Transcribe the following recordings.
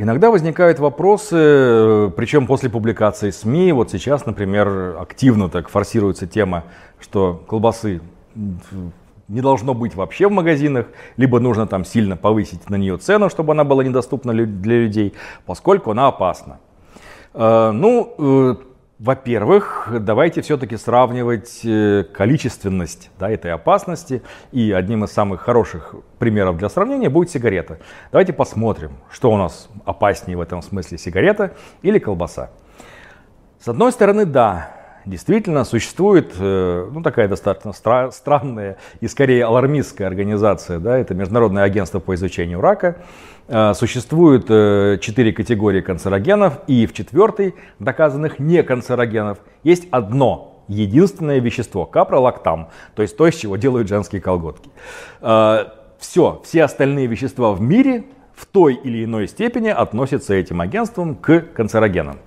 Иногда возникают вопросы, причем после публикации СМИ, вот сейчас, например, активно так форсируется тема, что колбасы не должно быть вообще в магазинах, либо нужно там сильно повысить на нее цену, чтобы она была недоступна для людей, поскольку она опасна. Э, ну, э, во-первых, давайте все-таки сравнивать э, количественность да, этой опасности. И одним из самых хороших примеров для сравнения будет сигарета. Давайте посмотрим, что у нас опаснее в этом смысле, сигарета или колбаса. С одной стороны, да, действительно существует э, ну, такая достаточно стра- странная и скорее алармистская организация, да, это Международное агентство по изучению рака. Э, существует э, четыре категории канцерогенов, и в четвертой доказанных не канцерогенов есть одно единственное вещество, капролактам, то есть то, из чего делают женские колготки. Все, все остальные вещества в мире в той или иной степени относятся этим агентством к канцерогенам.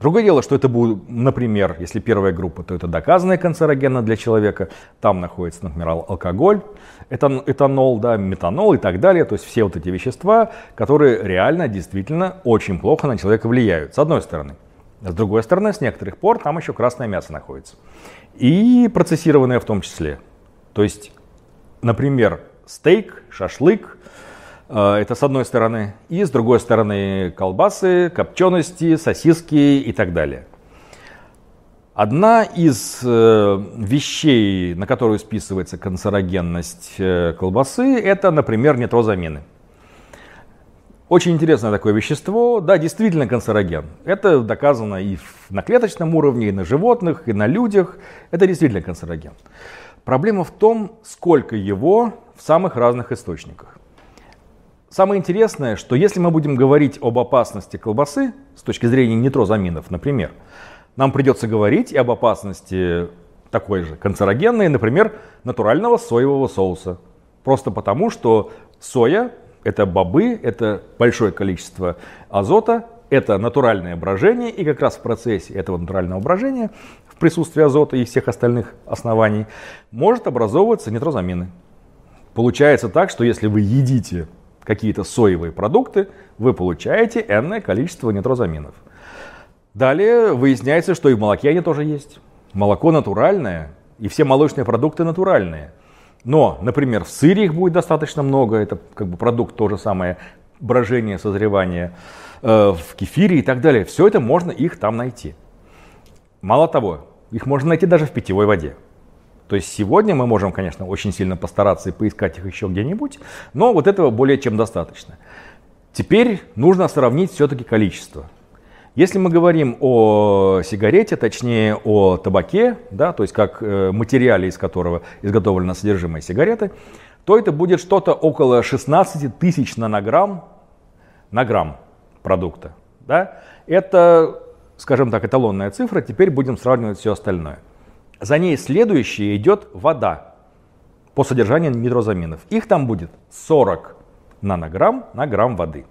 Другое дело, что это будет, например, если первая группа, то это доказанные канцерогены для человека. Там находится, например, алкоголь, этанол, да, метанол и так далее. То есть все вот эти вещества, которые реально, действительно очень плохо на человека влияют, с одной стороны. С другой стороны, с некоторых пор там еще красное мясо находится. И процессированное в том числе. То есть, например, стейк, шашлык, это с одной стороны. И с другой стороны колбасы, копчености, сосиски и так далее. Одна из э, вещей, на которую списывается канцерогенность э, колбасы, это, например, нитрозамины. Очень интересное такое вещество, да, действительно канцероген. Это доказано и на клеточном уровне, и на животных, и на людях. Это действительно канцероген. Проблема в том, сколько его в самых разных источниках. Самое интересное, что если мы будем говорить об опасности колбасы с точки зрения нитрозаминов, например, нам придется говорить и об опасности такой же канцерогенной, например, натурального соевого соуса. Просто потому, что соя – это бобы, это большое количество азота, это натуральное брожение, и как раз в процессе этого натурального брожения, в присутствии азота и всех остальных оснований, может образовываться нитрозамины. Получается так, что если вы едите какие-то соевые продукты, вы получаете энное количество нитрозаминов. Далее выясняется, что и в молоке они тоже есть. Молоко натуральное, и все молочные продукты натуральные. Но, например, в сыре их будет достаточно много, это как бы продукт то же самое, брожение, созревание, э, в кефире и так далее. Все это можно их там найти. Мало того, их можно найти даже в питьевой воде. То есть сегодня мы можем, конечно, очень сильно постараться и поискать их еще где-нибудь, но вот этого более чем достаточно. Теперь нужно сравнить все-таки количество. Если мы говорим о сигарете, точнее о табаке, да, то есть как э, материале, из которого изготовлено содержимое сигареты, то это будет что-то около 16 тысяч нанограмм на грамм продукта. Да? Это, скажем так, эталонная цифра. Теперь будем сравнивать все остальное. За ней следующая идет вода по содержанию нитрозаминов. Их там будет 40 нанограмм на грамм воды.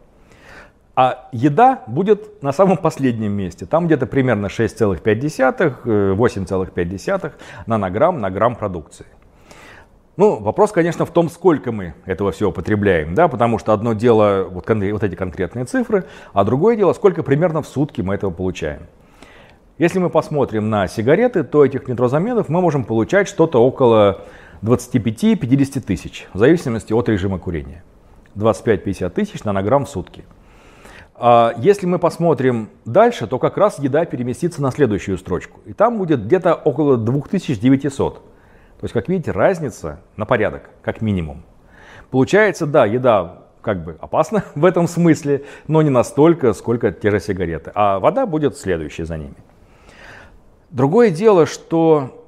А еда будет на самом последнем месте. Там где-то примерно 6,5-8,5 э, нанограмм на грамм продукции. Ну, вопрос, конечно, в том, сколько мы этого всего потребляем, да, потому что одно дело вот, вот эти конкретные цифры, а другое дело, сколько примерно в сутки мы этого получаем. Если мы посмотрим на сигареты, то этих нитрозаменов мы можем получать что-то около 25-50 тысяч, в зависимости от режима курения. 25-50 тысяч нанограмм в сутки. А если мы посмотрим дальше, то как раз еда переместится на следующую строчку. И там будет где-то около 2900. То есть, как видите, разница на порядок, как минимум. Получается, да, еда как бы опасна в этом смысле, но не настолько, сколько те же сигареты. А вода будет следующей за ними. Другое дело, что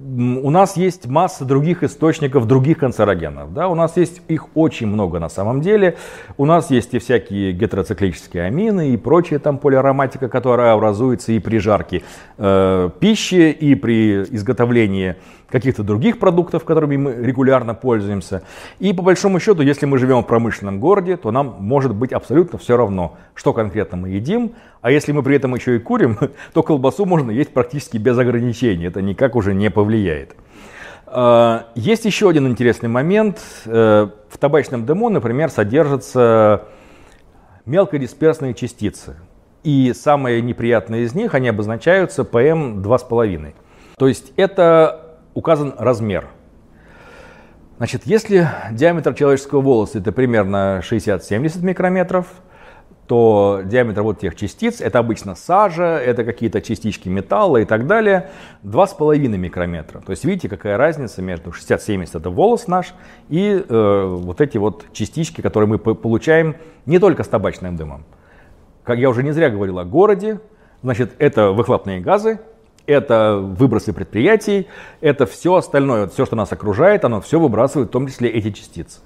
у нас есть масса других источников, других канцерогенов. Да? У нас есть их очень много на самом деле. У нас есть и всякие гетероциклические амины и прочая там полиароматика, которая образуется и при жарке э, пищи, и при изготовлении каких-то других продуктов, которыми мы регулярно пользуемся. И по большому счету, если мы живем в промышленном городе, то нам может быть абсолютно все равно, что конкретно мы едим. А если мы при этом еще и курим, то колбасу можно есть практически без ограничений. Это никак уже не повлияет. А, есть еще один интересный момент. Э, в табачном дыму, например, содержится мелкодисперсные частицы. И самые неприятные из них, они обозначаются ПМ 2,5. То есть это указан размер. Значит, если диаметр человеческого волоса это примерно 60-70 микрометров, то диаметр вот тех частиц, это обычно сажа, это какие-то частички металла и так далее, 2,5 микрометра. То есть видите, какая разница между 60-70 это волос наш и э, вот эти вот частички, которые мы получаем не только с табачным дымом. Как я уже не зря говорил о городе, значит, это выхлопные газы, это выбросы предприятий, это все остальное, все, что нас окружает, оно все выбрасывает, в том числе эти частицы.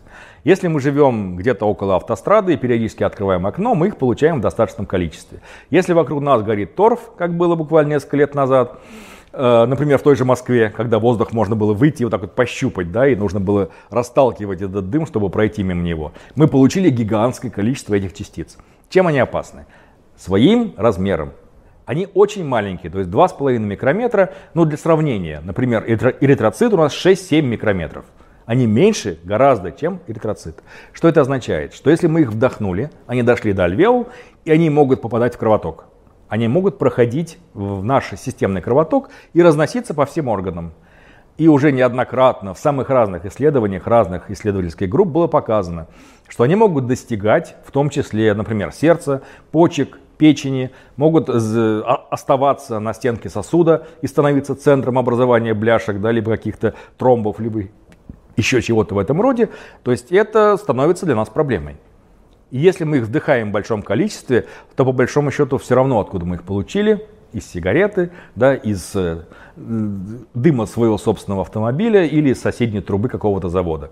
Если мы живем где-то около автострады и периодически открываем окно, мы их получаем в достаточном количестве. Если вокруг нас горит торф, как было буквально несколько лет назад, э, например, в той же Москве, когда воздух можно было выйти и вот так вот пощупать, да, и нужно было расталкивать этот дым, чтобы пройти мимо него, мы получили гигантское количество этих частиц. Чем они опасны? Своим размером. Они очень маленькие, то есть 2,5 микрометра. Ну, для сравнения, например, эритроцит у нас 6-7 микрометров они меньше гораздо, чем эритроцит. Что это означает? Что если мы их вдохнули, они дошли до альвеол, и они могут попадать в кровоток. Они могут проходить в наш системный кровоток и разноситься по всем органам. И уже неоднократно в самых разных исследованиях разных исследовательских групп было показано, что они могут достигать, в том числе, например, сердца, почек, печени, могут оставаться на стенке сосуда и становиться центром образования бляшек, да, либо каких-то тромбов, либо еще чего-то в этом роде, то есть это становится для нас проблемой. И если мы их вдыхаем в большом количестве, то по большому счету все равно, откуда мы их получили, из сигареты, да, из э, дыма своего собственного автомобиля или из соседней трубы какого-то завода.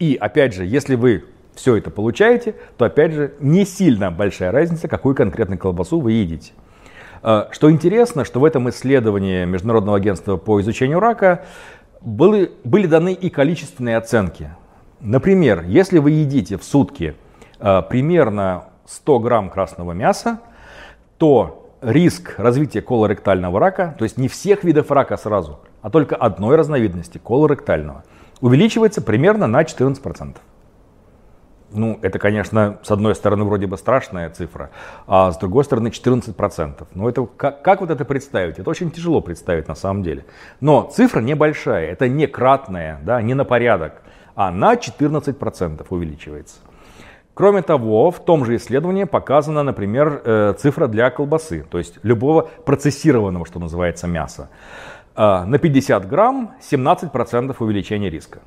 И опять же, если вы все это получаете, то опять же не сильно большая разница, какую конкретно колбасу вы едите. Э, что интересно, что в этом исследовании Международного агентства по изучению рака были, были даны и количественные оценки. Например, если вы едите в сутки э, примерно 100 грамм красного мяса, то риск развития колоректального рака, то есть не всех видов рака сразу, а только одной разновидности колоректального, увеличивается примерно на 14%. Ну, это, конечно, с одной стороны, вроде бы страшная цифра, а с другой стороны 14%. Но это, как, как вот это представить? Это очень тяжело представить на самом деле. Но цифра небольшая, это не кратная, да, не на порядок, а на 14% увеличивается. Кроме того, в том же исследовании показана, например, э, цифра для колбасы, то есть любого процессированного, что называется, мяса. Э, на 50 грамм 17% увеличения риска.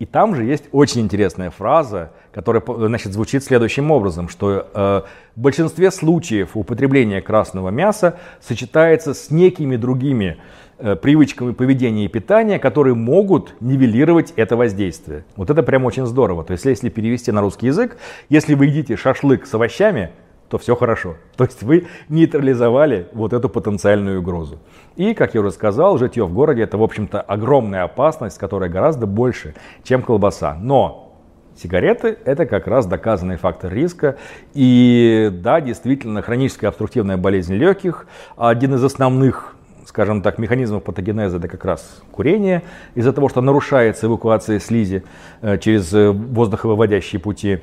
И там же есть очень интересная фраза, которая значит, звучит следующим образом, что э, в большинстве случаев употребление красного мяса сочетается с некими другими э, привычками поведения и питания, которые могут нивелировать это воздействие. Вот это прям очень здорово. То есть если перевести на русский язык, если вы едите шашлык с овощами, то все хорошо. То есть вы нейтрализовали вот эту потенциальную угрозу. И, как я уже сказал, житье в городе это, в общем-то, огромная опасность, которая гораздо больше, чем колбаса. Но сигареты это как раз доказанный фактор риска. И да, действительно, хроническая обструктивная болезнь легких, один из основных скажем так, механизмов патогенеза это как раз курение, из-за того, что нарушается эвакуация слизи э, через э, воздуховыводящие пути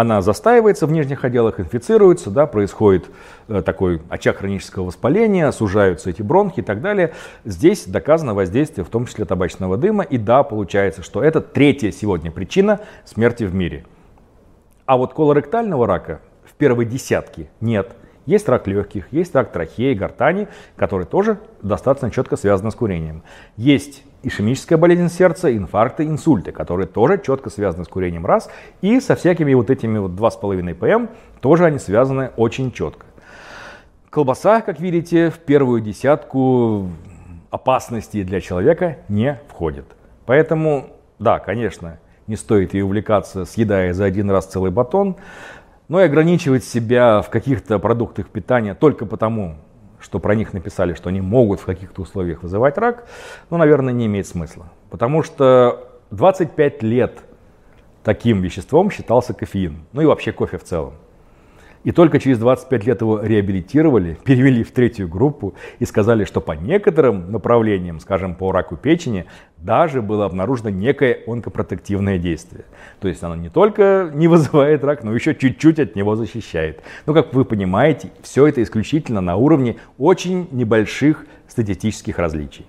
она застаивается в нижних отделах, инфицируется, да, происходит э, такой очаг хронического воспаления, сужаются эти бронхи и так далее. Здесь доказано воздействие, в том числе табачного дыма. И да, получается, что это третья сегодня причина смерти в мире. А вот колоректального рака в первой десятке нет. Есть рак легких, есть рак трахеи, гортани, который тоже достаточно четко связан с курением. Есть ишемическая болезнь сердца, инфаркты, инсульты, которые тоже четко связаны с курением раз, и со всякими вот этими вот 2,5 ПМ тоже они связаны очень четко. Колбаса, как видите, в первую десятку опасностей для человека не входит. Поэтому, да, конечно, не стоит ей увлекаться, съедая за один раз целый батон, но и ограничивать себя в каких-то продуктах питания только потому, что про них написали, что они могут в каких-то условиях вызывать рак, ну, наверное, не имеет смысла. Потому что 25 лет таким веществом считался кофеин, ну и вообще кофе в целом. И только через 25 лет его реабилитировали, перевели в третью группу и сказали, что по некоторым направлениям, скажем, по раку печени, даже было обнаружено некое онкопротективное действие. То есть оно не только не вызывает рак, но еще чуть-чуть от него защищает. Но, как вы понимаете, все это исключительно на уровне очень небольших статистических различий.